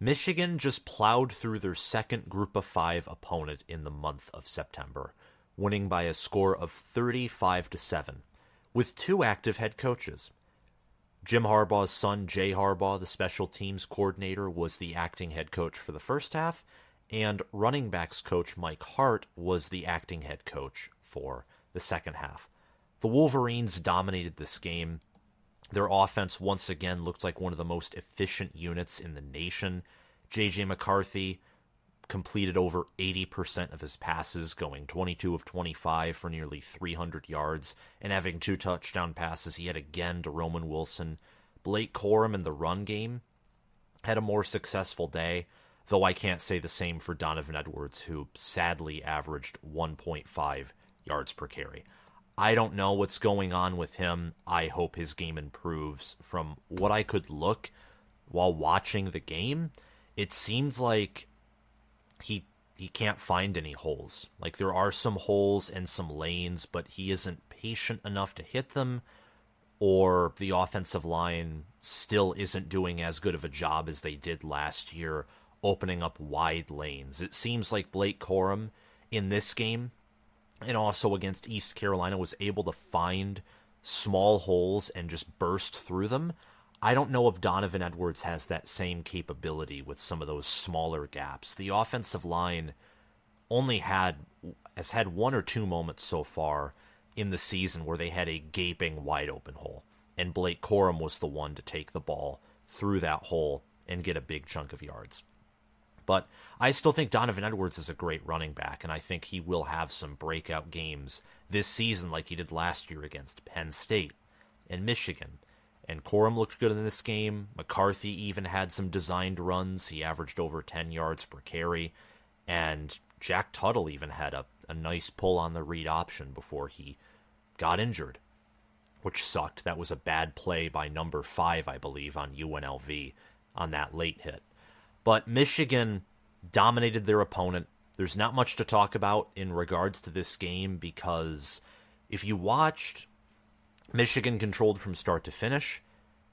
Michigan just plowed through their second group of five opponent in the month of September, winning by a score of 35 to 7, with two active head coaches. Jim Harbaugh's son, Jay Harbaugh, the special teams coordinator, was the acting head coach for the first half, and running backs coach Mike Hart was the acting head coach for the second half. The Wolverines dominated this game. Their offense once again looked like one of the most efficient units in the nation. JJ McCarthy completed over 80% of his passes, going 22 of 25 for nearly 300 yards and having two touchdown passes. He had again to Roman Wilson. Blake Corum in the run game had a more successful day, though I can't say the same for Donovan Edwards, who sadly averaged 1.5 yards per carry. I don't know what's going on with him. I hope his game improves. From what I could look while watching the game, it seems like he he can't find any holes. Like there are some holes and some lanes, but he isn't patient enough to hit them or the offensive line still isn't doing as good of a job as they did last year opening up wide lanes. It seems like Blake Corum in this game and also against East Carolina was able to find small holes and just burst through them. I don't know if Donovan Edwards has that same capability with some of those smaller gaps. The offensive line only had has had one or two moments so far in the season where they had a gaping wide open hole, and Blake Corum was the one to take the ball through that hole and get a big chunk of yards. But I still think Donovan Edwards is a great running back, and I think he will have some breakout games this season like he did last year against Penn State and Michigan. And Corum looked good in this game. McCarthy even had some designed runs. He averaged over 10 yards per carry. And Jack Tuttle even had a, a nice pull on the read option before he got injured, which sucked. That was a bad play by number five, I believe, on UNLV on that late hit. But Michigan dominated their opponent. There's not much to talk about in regards to this game because if you watched, Michigan controlled from start to finish.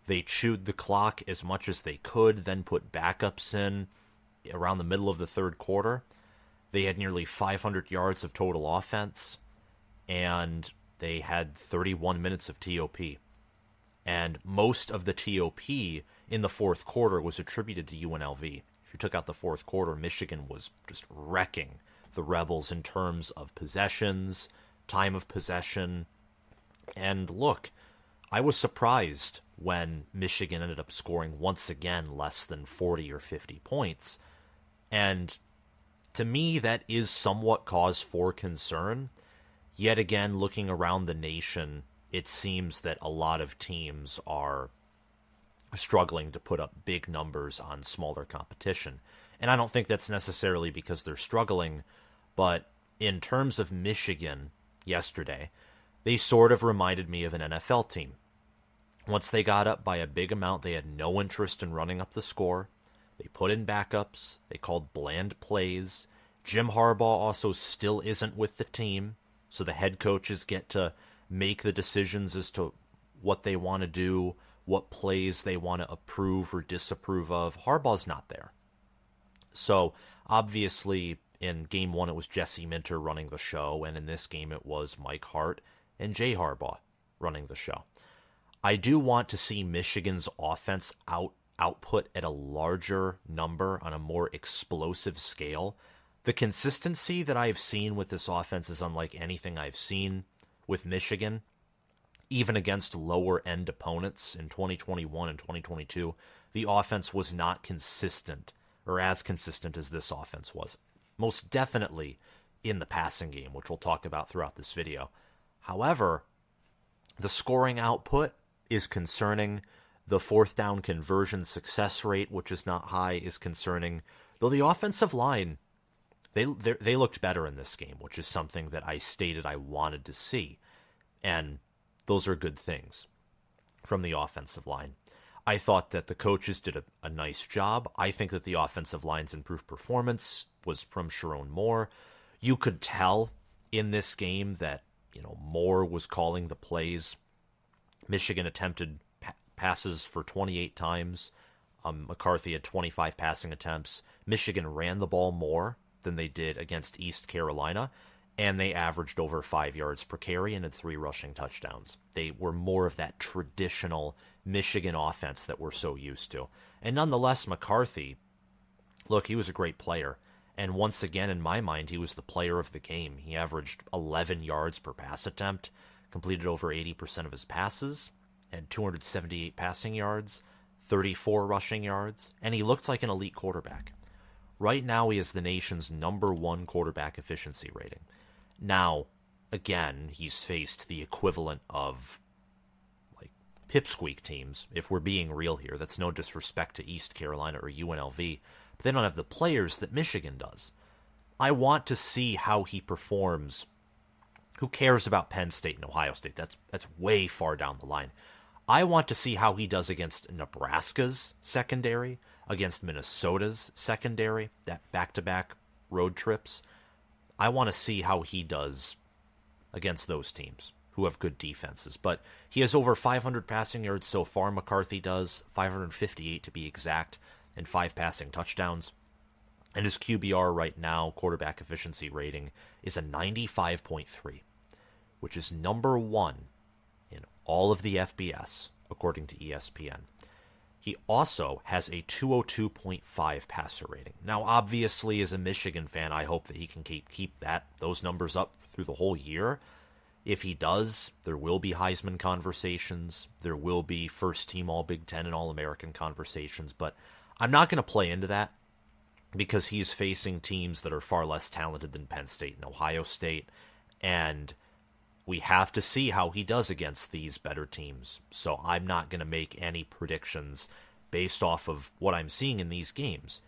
They chewed the clock as much as they could, then put backups in around the middle of the third quarter. They had nearly 500 yards of total offense, and they had 31 minutes of TOP. And most of the TOP in the fourth quarter was attributed to UNLV. If you took out the fourth quarter, Michigan was just wrecking the Rebels in terms of possessions, time of possession. And look, I was surprised when Michigan ended up scoring once again less than 40 or 50 points. And to me, that is somewhat cause for concern. Yet again, looking around the nation, it seems that a lot of teams are struggling to put up big numbers on smaller competition. And I don't think that's necessarily because they're struggling, but in terms of Michigan yesterday, they sort of reminded me of an NFL team. Once they got up by a big amount, they had no interest in running up the score. They put in backups, they called bland plays. Jim Harbaugh also still isn't with the team, so the head coaches get to make the decisions as to what they want to do, what plays they want to approve or disapprove of. Harbaugh's not there. So obviously, in game one, it was Jesse Minter running the show, and in this game, it was Mike Hart and Jay Harbaugh running the show. I do want to see Michigan's offense out output at a larger number on a more explosive scale. The consistency that I've seen with this offense is unlike anything I've seen with Michigan even against lower end opponents in 2021 and 2022, the offense was not consistent or as consistent as this offense was. Most definitely in the passing game, which we'll talk about throughout this video. However, the scoring output is concerning. The fourth down conversion success rate, which is not high, is concerning. Though the offensive line, they they looked better in this game, which is something that I stated I wanted to see. And those are good things from the offensive line. I thought that the coaches did a, a nice job. I think that the offensive line's improved performance was from Sherrone Moore. You could tell in this game that, you know, Moore was calling the plays. Michigan attempted pa- passes for 28 times. Um, McCarthy had 25 passing attempts. Michigan ran the ball more than they did against East Carolina, and they averaged over five yards per carry and had three rushing touchdowns. They were more of that traditional Michigan offense that we're so used to. And nonetheless, McCarthy, look, he was a great player. And once again, in my mind, he was the player of the game. He averaged 11 yards per pass attempt, completed over 80% of his passes, had 278 passing yards, 34 rushing yards, and he looked like an elite quarterback. Right now, he is the nation's number one quarterback efficiency rating. Now, again, he's faced the equivalent of like pipsqueak teams, if we're being real here. That's no disrespect to East Carolina or UNLV, but they don't have the players that Michigan does. I want to see how he performs. Who cares about Penn State and Ohio State? That's that's way far down the line. I want to see how he does against Nebraska's secondary, against Minnesota's secondary, that back to back road trips. I want to see how he does against those teams who have good defenses. But he has over 500 passing yards so far, McCarthy does, 558 to be exact, and five passing touchdowns. And his QBR right now, quarterback efficiency rating, is a 95.3, which is number one all of the FBS, according to ESPN. He also has a 202.5 passer rating. Now, obviously, as a Michigan fan, I hope that he can keep keep that those numbers up through the whole year. If he does, there will be Heisman conversations. There will be first team All Big Ten and All American conversations. But I'm not going to play into that because he's facing teams that are far less talented than Penn State and Ohio State. And we have to see how he does against these better teams. So I'm not going to make any predictions based off of what I'm seeing in these games.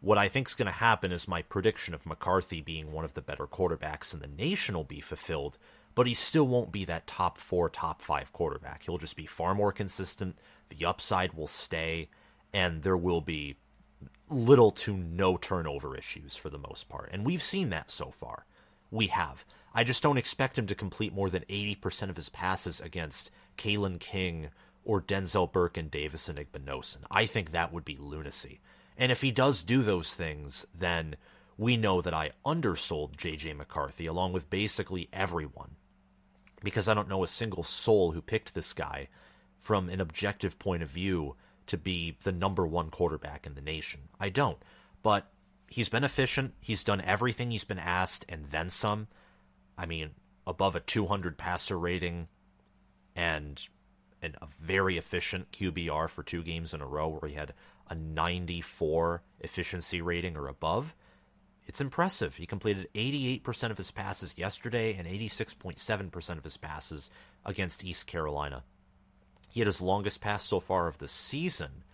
What I think is going to happen is my prediction of McCarthy being one of the better quarterbacks in the nation will be fulfilled, but he still won't be that top four, top five quarterback. He'll just be far more consistent. The upside will stay, and there will be little to no turnover issues for the most part. And we've seen that so far. We have. I just don't expect him to complete more than 80% of his passes against Kalen King or Denzel Burke and Davison Igbinosun. I think that would be lunacy. And if he does do those things, then we know that I undersold JJ McCarthy along with basically everyone. Because I don't know a single soul who picked this guy from an objective point of view to be the number one quarterback in the nation. I don't. But he's been efficient. He's done everything he's been asked and then some. I mean, above a 200 passer rating and and a very efficient QBR for two games in a row where he had a 94 efficiency rating or above. It's impressive. He completed 88% of his passes yesterday and 86.7% of his passes against East Carolina. He had his longest pass so far of the season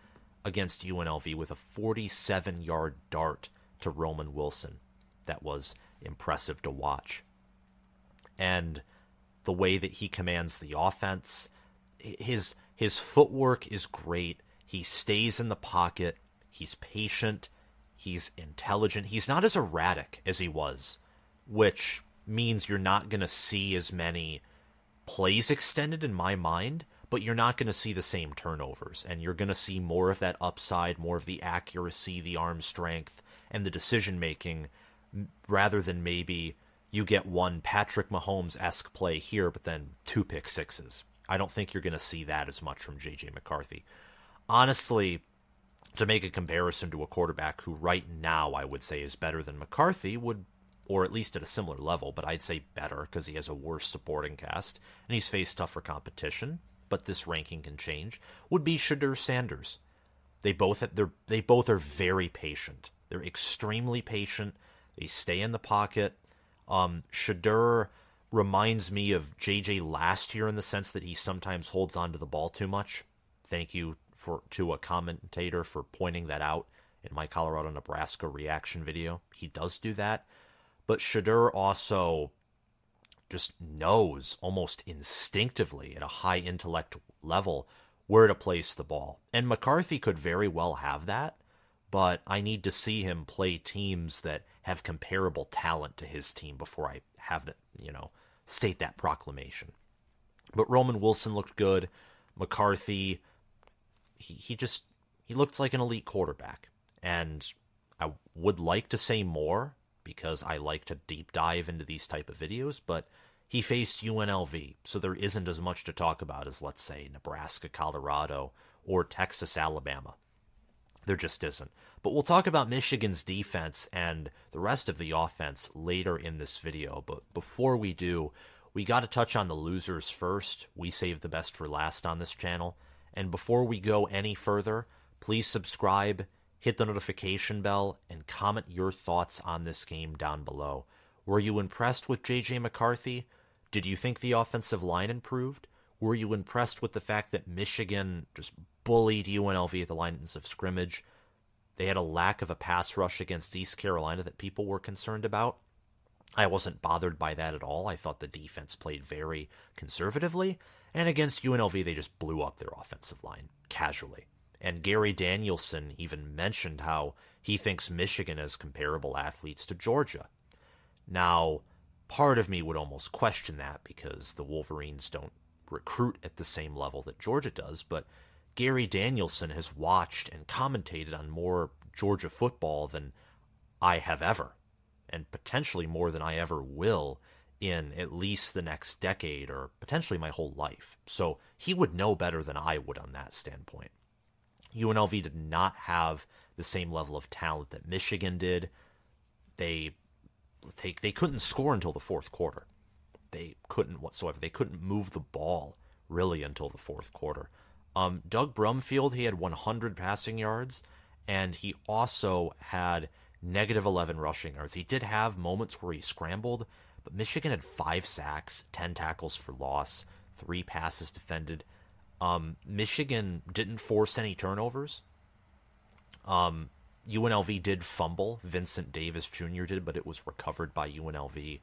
against UNLV with a 47 yard dart to Roman Wilson. That was impressive to watch and the way that he commands the offense. His his footwork is great. He stays in the pocket. He's patient. He's intelligent. He's not as erratic as he was, which means you're not going to see as many plays extended in my mind, but you're not going to see the same turnovers. And you're going to see more of that upside, more of the accuracy, the arm strength, and the decision making rather than maybe you get one Patrick Mahomes esque play here, but then two pick sixes. I don't think you're going to see that as much from JJ McCarthy. Honestly, to make a comparison to a quarterback who right now I would say is better than McCarthy would or at least at a similar level, but I'd say better because he has a worse supporting cast and he's faced tougher competition, but this ranking can change, would be Shedeur Sanders. They both have, they're, they both are very patient. They're extremely patient. They stay in the pocket. Um, Shedeur reminds me of JJ last year in the sense that he sometimes holds on to the ball too much. Thank you for to a commentator for pointing that out in my Colorado Nebraska reaction video. He does do that, but Shedeur also just knows almost instinctively at a high intellect level where to place the ball. And McCarthy could very well have that, but I need to see him play teams that have comparable talent to his team before I have that, you know, state that proclamation. But Roman Wilson looked good. McCarthy, he, he just he looked like an elite quarterback. And I would like to say more because I like to deep dive into these type of videos, but he faced UNLV, so there isn't as much to talk about as let's say Nebraska, Colorado, or Texas, Alabama. There just isn't. But we'll talk about Michigan's defense and the rest of the offense later in this video. But before we do, we got to touch on the losers first. We save the best for last on this channel. And before we go any further, please subscribe, hit the notification bell, and comment your thoughts on this game down below. Were you impressed with JJ McCarthy? Did you think the offensive line improved? Were you impressed with the fact that Michigan just bullied UNLV at the lines of scrimmage? They had a lack of a pass rush against East Carolina that people were concerned about. I wasn't bothered by that at all. I thought the defense played very conservatively. And against UNLV, they just blew up their offensive line casually. And Gary Danielson even mentioned how he thinks Michigan has comparable athletes to Georgia. Now, part of me would almost question that because the Wolverines don't recruit at the same level that Georgia does, but Gary Danielson has watched and commentated on more Georgia football than I have ever, and potentially more than I ever will in at least the next decade or potentially my whole life. So he would know better than I would on that standpoint. UNLV did not have the same level of talent that Michigan did. They they, they couldn't score until the fourth quarter. They couldn't whatsoever. They couldn't move the ball really until the fourth quarter. Um, Doug Brumfield, he had 100 passing yards, and he also had negative 11 rushing yards. He did have moments where he scrambled, but Michigan had five sacks, 10 tackles for loss, three passes defended. Um, Michigan didn't force any turnovers. Um, UNLV did fumble. Vincent Davis Jr. did, but it was recovered by UNLV.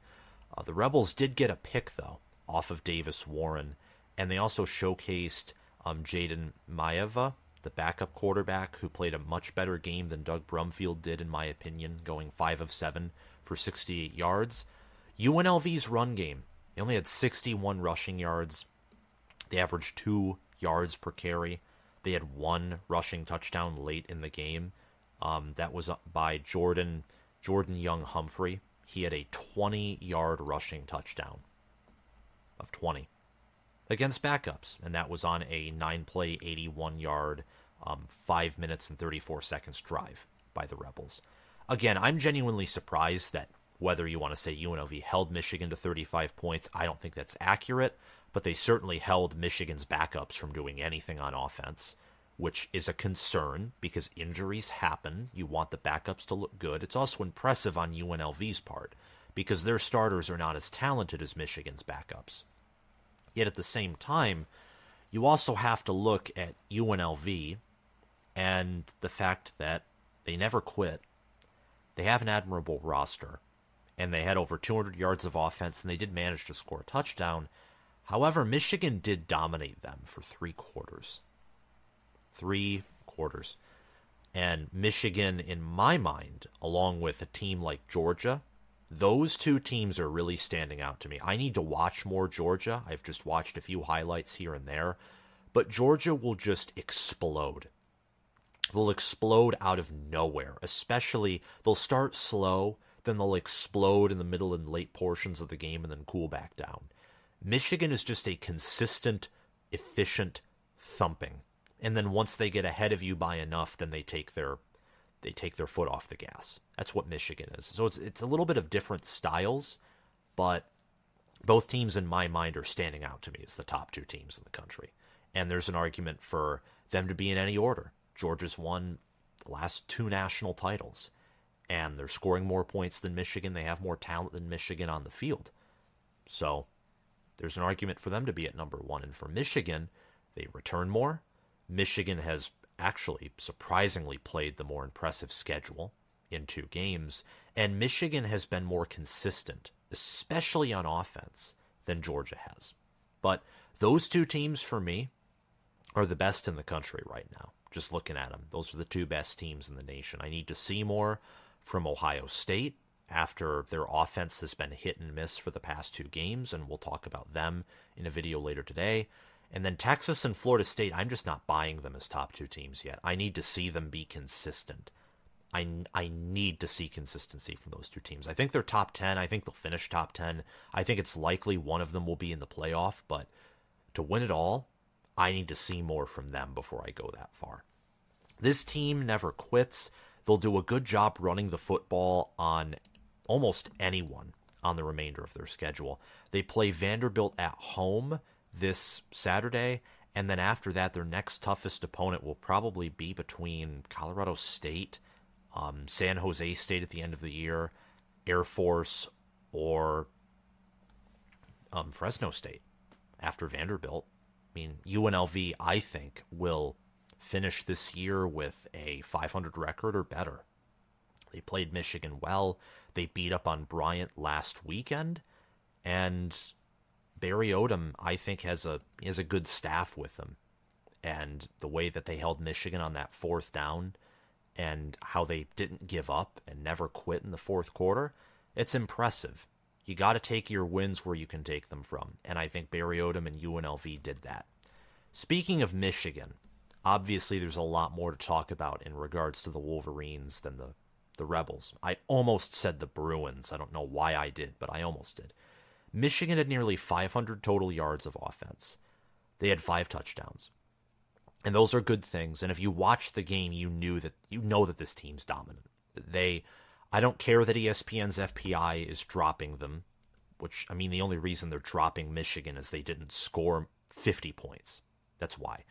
Uh, the Rebels did get a pick, though, off of Davis Warren, and they also showcased um, Jayden Maiava, the backup quarterback, who played a much better game than Doug Brumfield did, in my opinion, going 5 of 7 for 68 yards. UNLV's run game, they only had 61 rushing yards. They averaged two yards per carry. They had one rushing touchdown late in the game. Um, that was by Jordan Jordan Younge-Humphrey. He had a 20 yard rushing touchdown of 20 against backups, and that was on a nine play, 81 yard, um, five minutes and 34 seconds drive by the Rebels. Again, I'm genuinely surprised that whether you want to say UNLV held Michigan to 35 points, I don't think that's accurate, but they certainly held Michigan's backups from doing anything on offense which is a concern because injuries happen. You want the backups to look good. It's also impressive on UNLV's part because their starters are not as talented as Michigan's backups. Yet at the same time, you also have to look at UNLV and the fact that they never quit. They have an admirable roster, and they had over 200 yards of offense, and they did manage to score a touchdown. However, Michigan did dominate them for three quarters three quarters. And Michigan, in my mind, along with a team like Georgia, those two teams are really standing out to me. I need to watch more Georgia. I've just watched a few highlights here and there, but Georgia will just explode. They'll explode out of nowhere, especially they'll start slow, then they'll explode in the middle and late portions of the game and then cool back down. Michigan is just a consistent, efficient thumping and then once they get ahead of you by enough, then they take their they take their foot off the gas. That's what Michigan is. So it's it's a little bit of different styles, but both teams in my mind are standing out to me as the top two teams in the country. And there's an argument for them to be in any order. Georgia's won the last two national titles, and they're scoring more points than Michigan. They have more talent than Michigan on the field. So there's an argument for them to be at number one. And for Michigan, they return more, Michigan has actually surprisingly played the more impressive schedule in two games, and Michigan has been more consistent, especially on offense, than Georgia has. But those two teams, for me, are the best in the country right now. Just looking at them, those are the two best teams in the nation. I need to see more from Ohio State after their offense has been hit and miss for the past two games, and we'll talk about them in a video later today. And then Texas and Florida State, I'm just not buying them as top two teams yet. I need to see them be consistent. I, I need to see consistency from those two teams. I think they're top 10. I think they'll finish top 10. I think it's likely one of them will be in the playoff, but to win it all, I need to see more from them before I go that far. This team never quits. They'll do a good job running the football on almost anyone on the remainder of their schedule. They play Vanderbilt at home this Saturday, and then after that, their next toughest opponent will probably be between Colorado State um, San Jose State at the end of the year, Air Force, or um, Fresno State after Vanderbilt. I mean, UNLV, I think, will finish this year with a 500 record or better. They played Michigan well. They beat up on Bryant last weekend, and Barry Odom, I think, has a has a good staff with him, and the way that they held Michigan on that fourth down and how they didn't give up and never quit in the fourth quarter, it's impressive. You got to take your wins where you can take them from, and I think Barry Odom and UNLV did that. Speaking of Michigan, obviously there's a lot more to talk about in regards to the Wolverines than the the Rebels. I almost said the Bruins. I don't know why I did, but I almost did. Michigan had nearly 500 total yards of offense. They had five touchdowns and those are good things. And if you watch the game, you knew that you know that this team's dominant. They, I don't care that ESPN's FPI is dropping them, which I mean the only reason they're dropping Michigan is they didn't score 50 points. That's why.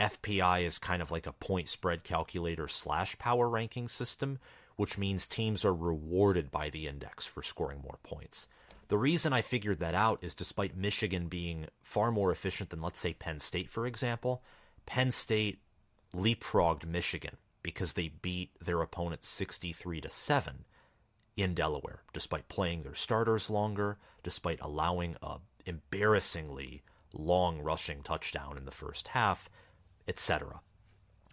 FPI is kind of like a point spread calculator slash power ranking system, which means teams are rewarded by the index for scoring more points. The reason I figured that out is despite Michigan being far more efficient than, let's say, Penn State, for example, Penn State leapfrogged Michigan because they beat their opponent 63 to 7 in Delaware despite playing their starters longer, despite allowing a embarrassingly long rushing touchdown in the first half, etc.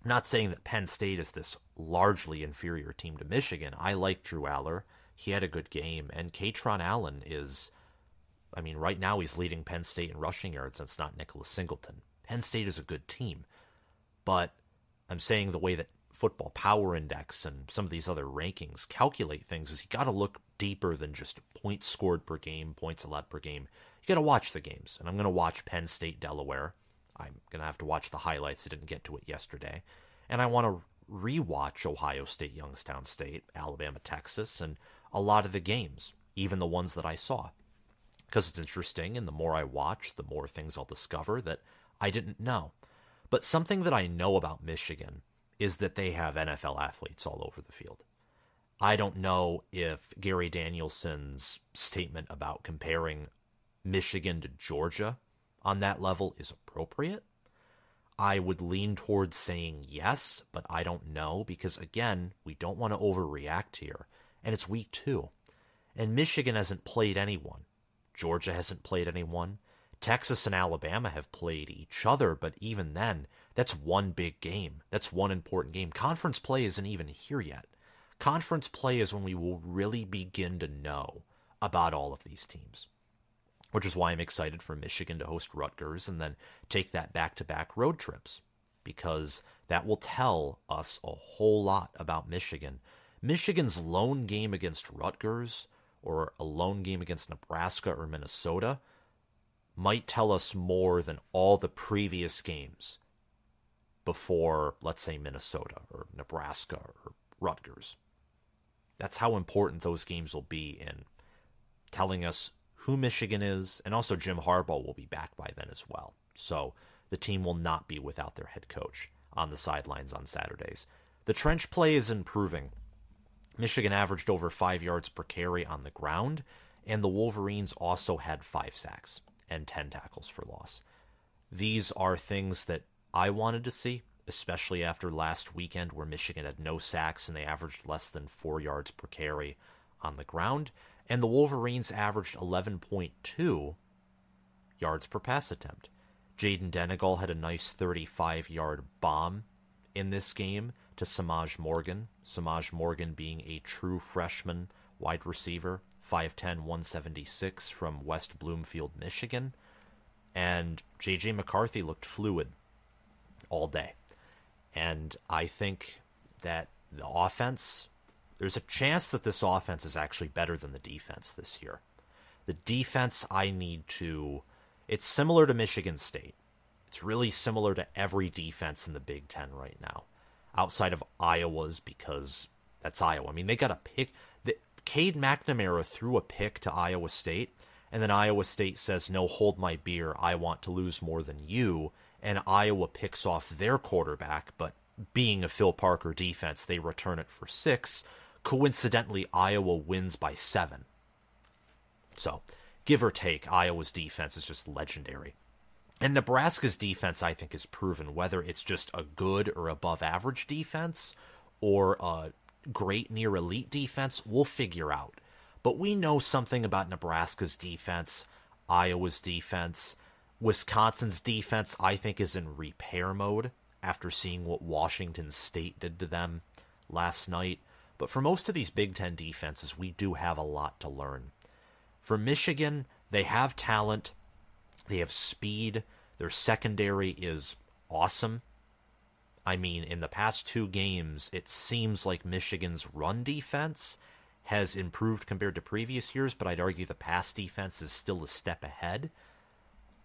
I'm not saying that Penn State is this largely inferior team to Michigan. I like Drew Allar. He had a good game, and Kaytron Allen is, I mean, right now he's leading Penn State in rushing yards, and it's not Nicholas Singleton. Penn State is a good team. But I'm saying the way that Football Power Index and some of these other rankings calculate things is you got to look deeper than just points scored per game, points allowed per game. You got to watch the games. And I'm going to watch Penn State, Delaware. I'm going to have to watch the highlights. I didn't get to it yesterday. And I want to rewatch Ohio State, Youngstown State, Alabama, Texas, and a lot of the games, even the ones that I saw. Because it's interesting, and the more I watch, the more things I'll discover that I didn't know. But something that I know about Michigan is that they have NFL athletes all over the field. I don't know if Gary Danielson's statement about comparing Michigan to Georgia on that level is appropriate. I would lean towards saying yes, but I don't know because, again, we don't want to overreact here. And it's week two. And Michigan hasn't played anyone. Georgia hasn't played anyone. Texas and Alabama have played each other, but even then, that's one big game. That's one important game. Conference play isn't even here yet. Conference play is when we will really begin to know about all of these teams, which is why I'm excited for Michigan to host Rutgers and then take that back to back road trips because that will tell us a whole lot about Michigan. Michigan's lone game against Rutgers or a lone game against Nebraska or Minnesota might tell us more than all the previous games before, let's say, Minnesota or Nebraska or Rutgers. That's how important those games will be in telling us who Michigan is, and also Jim Harbaugh will be back by then as well. So the team will not be without their head coach on the sidelines on Saturdays. The trench play is improving. Michigan averaged over five yards per carry on the ground, and the Wolverines also had five sacks and 10 tackles for loss. These are things that I wanted to see, especially after last weekend where Michigan had no sacks and they averaged less than four yards per carry on the ground. And the Wolverines averaged 11.2 yards per pass attempt. Jayden Denegal had a nice 35 yard bomb in this game to Semaj Morgan. Semaj Morgan being a true freshman wide receiver 5'10, 176 from West Bloomfield, Michigan. And JJ McCarthy looked fluid all day. And I think that the offense, there's a chance that this offense is actually better than the defense this year. The defense, I need to, it's similar to Michigan State. It's really similar to every defense in the Big Ten right now, outside of Iowa's because that's Iowa. I mean, they got a pick. The, Cade McNamara threw a pick to Iowa State, and then Iowa State says, No, hold my beer. I want to lose more than you. And Iowa picks off their quarterback, but being a Phil Parker defense, they return it for six. Coincidentally, Iowa wins by seven. So, give or take, Iowa's defense is just legendary. And Nebraska's defense, I think, is proven whether it's just a good or above average defense or a great near elite defense, we'll figure out. But we know something about Nebraska's defense, Iowa's defense. Wisconsin's defense, I think, is in repair mode after seeing what Washington State did to them last night. But for most of these Big Ten defenses, we do have a lot to learn. For Michigan, they have talent, they have speed, their secondary is awesome. I mean, in the past two games, it seems like Michigan's run defense has improved compared to previous years, but I'd argue the pass defense is still a step ahead.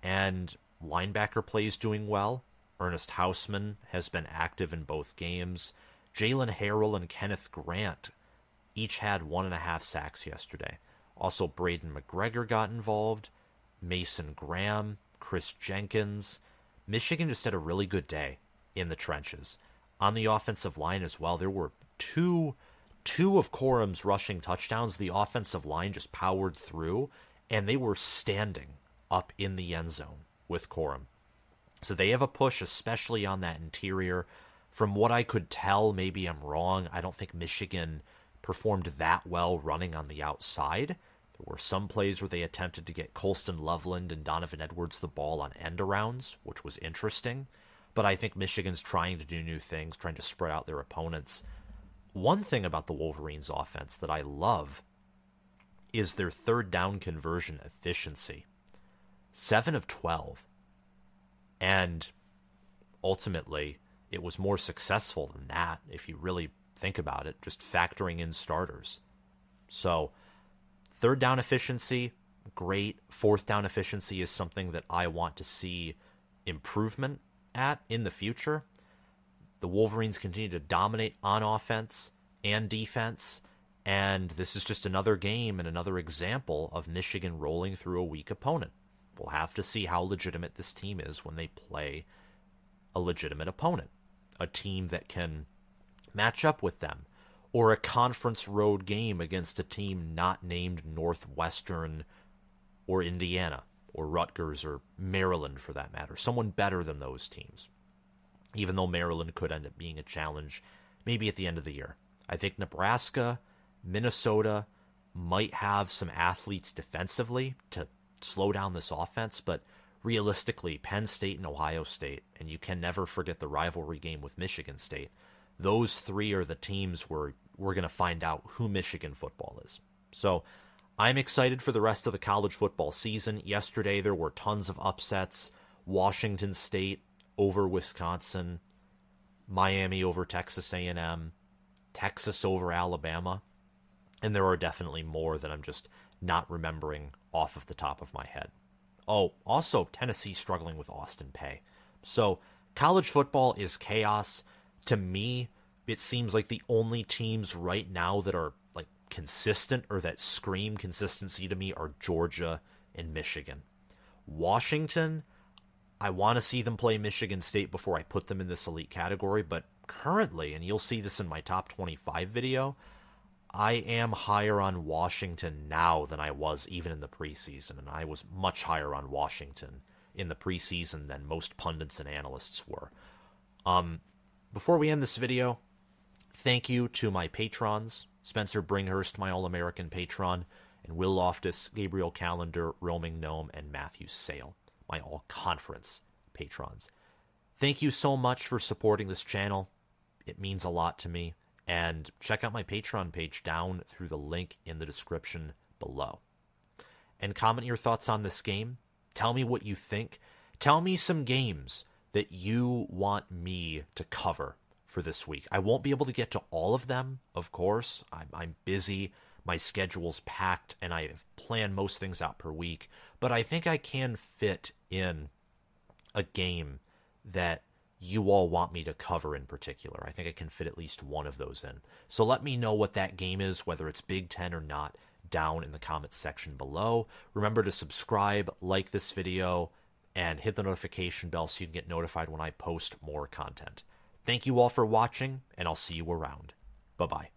And linebacker plays doing well. Ernest Hausmann has been active in both games. Jaylen Harrell and Kenneth Grant each had one and a half sacks yesterday. Also, Braiden McGregor got involved. Mason Graham, Chris Jenkins. Michigan just had a really good day in the trenches. On the offensive line as well, there were two two of Corum's rushing touchdowns. The offensive line just powered through, and they were standing up in the end zone with Corum. So they have a push, especially on that interior. From what I could tell, maybe I'm wrong. I don't think Michigan performed that well running on the outside. There were some plays where they attempted to get Colston Loveland and Donovan Edwards the ball on end arounds, which was interesting. But I think Michigan's trying to do new things, trying to spread out their opponents. One thing about the Wolverines offense that I love is their third down conversion efficiency. 7 of 12. And ultimately, it was more successful than that if you really think about it, just factoring in starters. So, third down efficiency, great. Fourth down efficiency is something that I want to see improvement at in the future. The Wolverines continue to dominate on offense and defense. And this is just another game and another example of Michigan rolling through a weak opponent. We'll have to see how legitimate this team is when they play a legitimate opponent, a team that can match up with them, or a conference road game against a team not named Northwestern or Indiana or Rutgers or Maryland for that matter, someone better than those teams. Even though Maryland could end up being a challenge maybe at the end of the year. I think Nebraska, Minnesota might have some athletes defensively to slow down this offense, but realistically, Penn State and Ohio State, and you can never forget the rivalry game with Michigan State. Those three are the teams where we're going to find out who Michigan football is. So I'm excited for the rest of the college football season. Yesterday there were tons of upsets. Washington State over Wisconsin, Miami over Texas A&M, Texas over Alabama, and there are definitely more that I'm just not remembering off of the top of my head. Oh, also Tennessee struggling with Austin Peay. So, college football is chaos. To me, it seems like the only teams right now that are like consistent or that scream consistency to me are Georgia and Michigan. Washington, I want to see them play Michigan State before I put them in this elite category, but currently, and you'll see this in my top 25 video, I am higher on Washington now than I was even in the preseason, and I was much higher on Washington in the preseason than most pundits and analysts were. Um, before we end this video, thank you to my patrons Spencer Bringhurst, my All American patron, and Will Loftus, Gabriel Calendar, Roaming Gnome, and Matthew Sale, my All Conference patrons. Thank you so much for supporting this channel. It means a lot to me. And check out my Patreon page down through the link in the description below. And comment your thoughts on this game. Tell me what you think. Tell me some games that you want me to cover for this week. I won't be able to get to all of them, of course. I'm, I'm busy. My schedule's packed, and I plan most things out per week. But I think I can fit in a game that you all want me to cover in particular. I think I can fit at least one of those in. So let me know what that game is, whether it's Big Ten or not, down in the comments section below. Remember to subscribe, like this video, and hit the notification bell so you can get notified when I post more content. Thank you all for watching, and I'll see you around. Bye bye.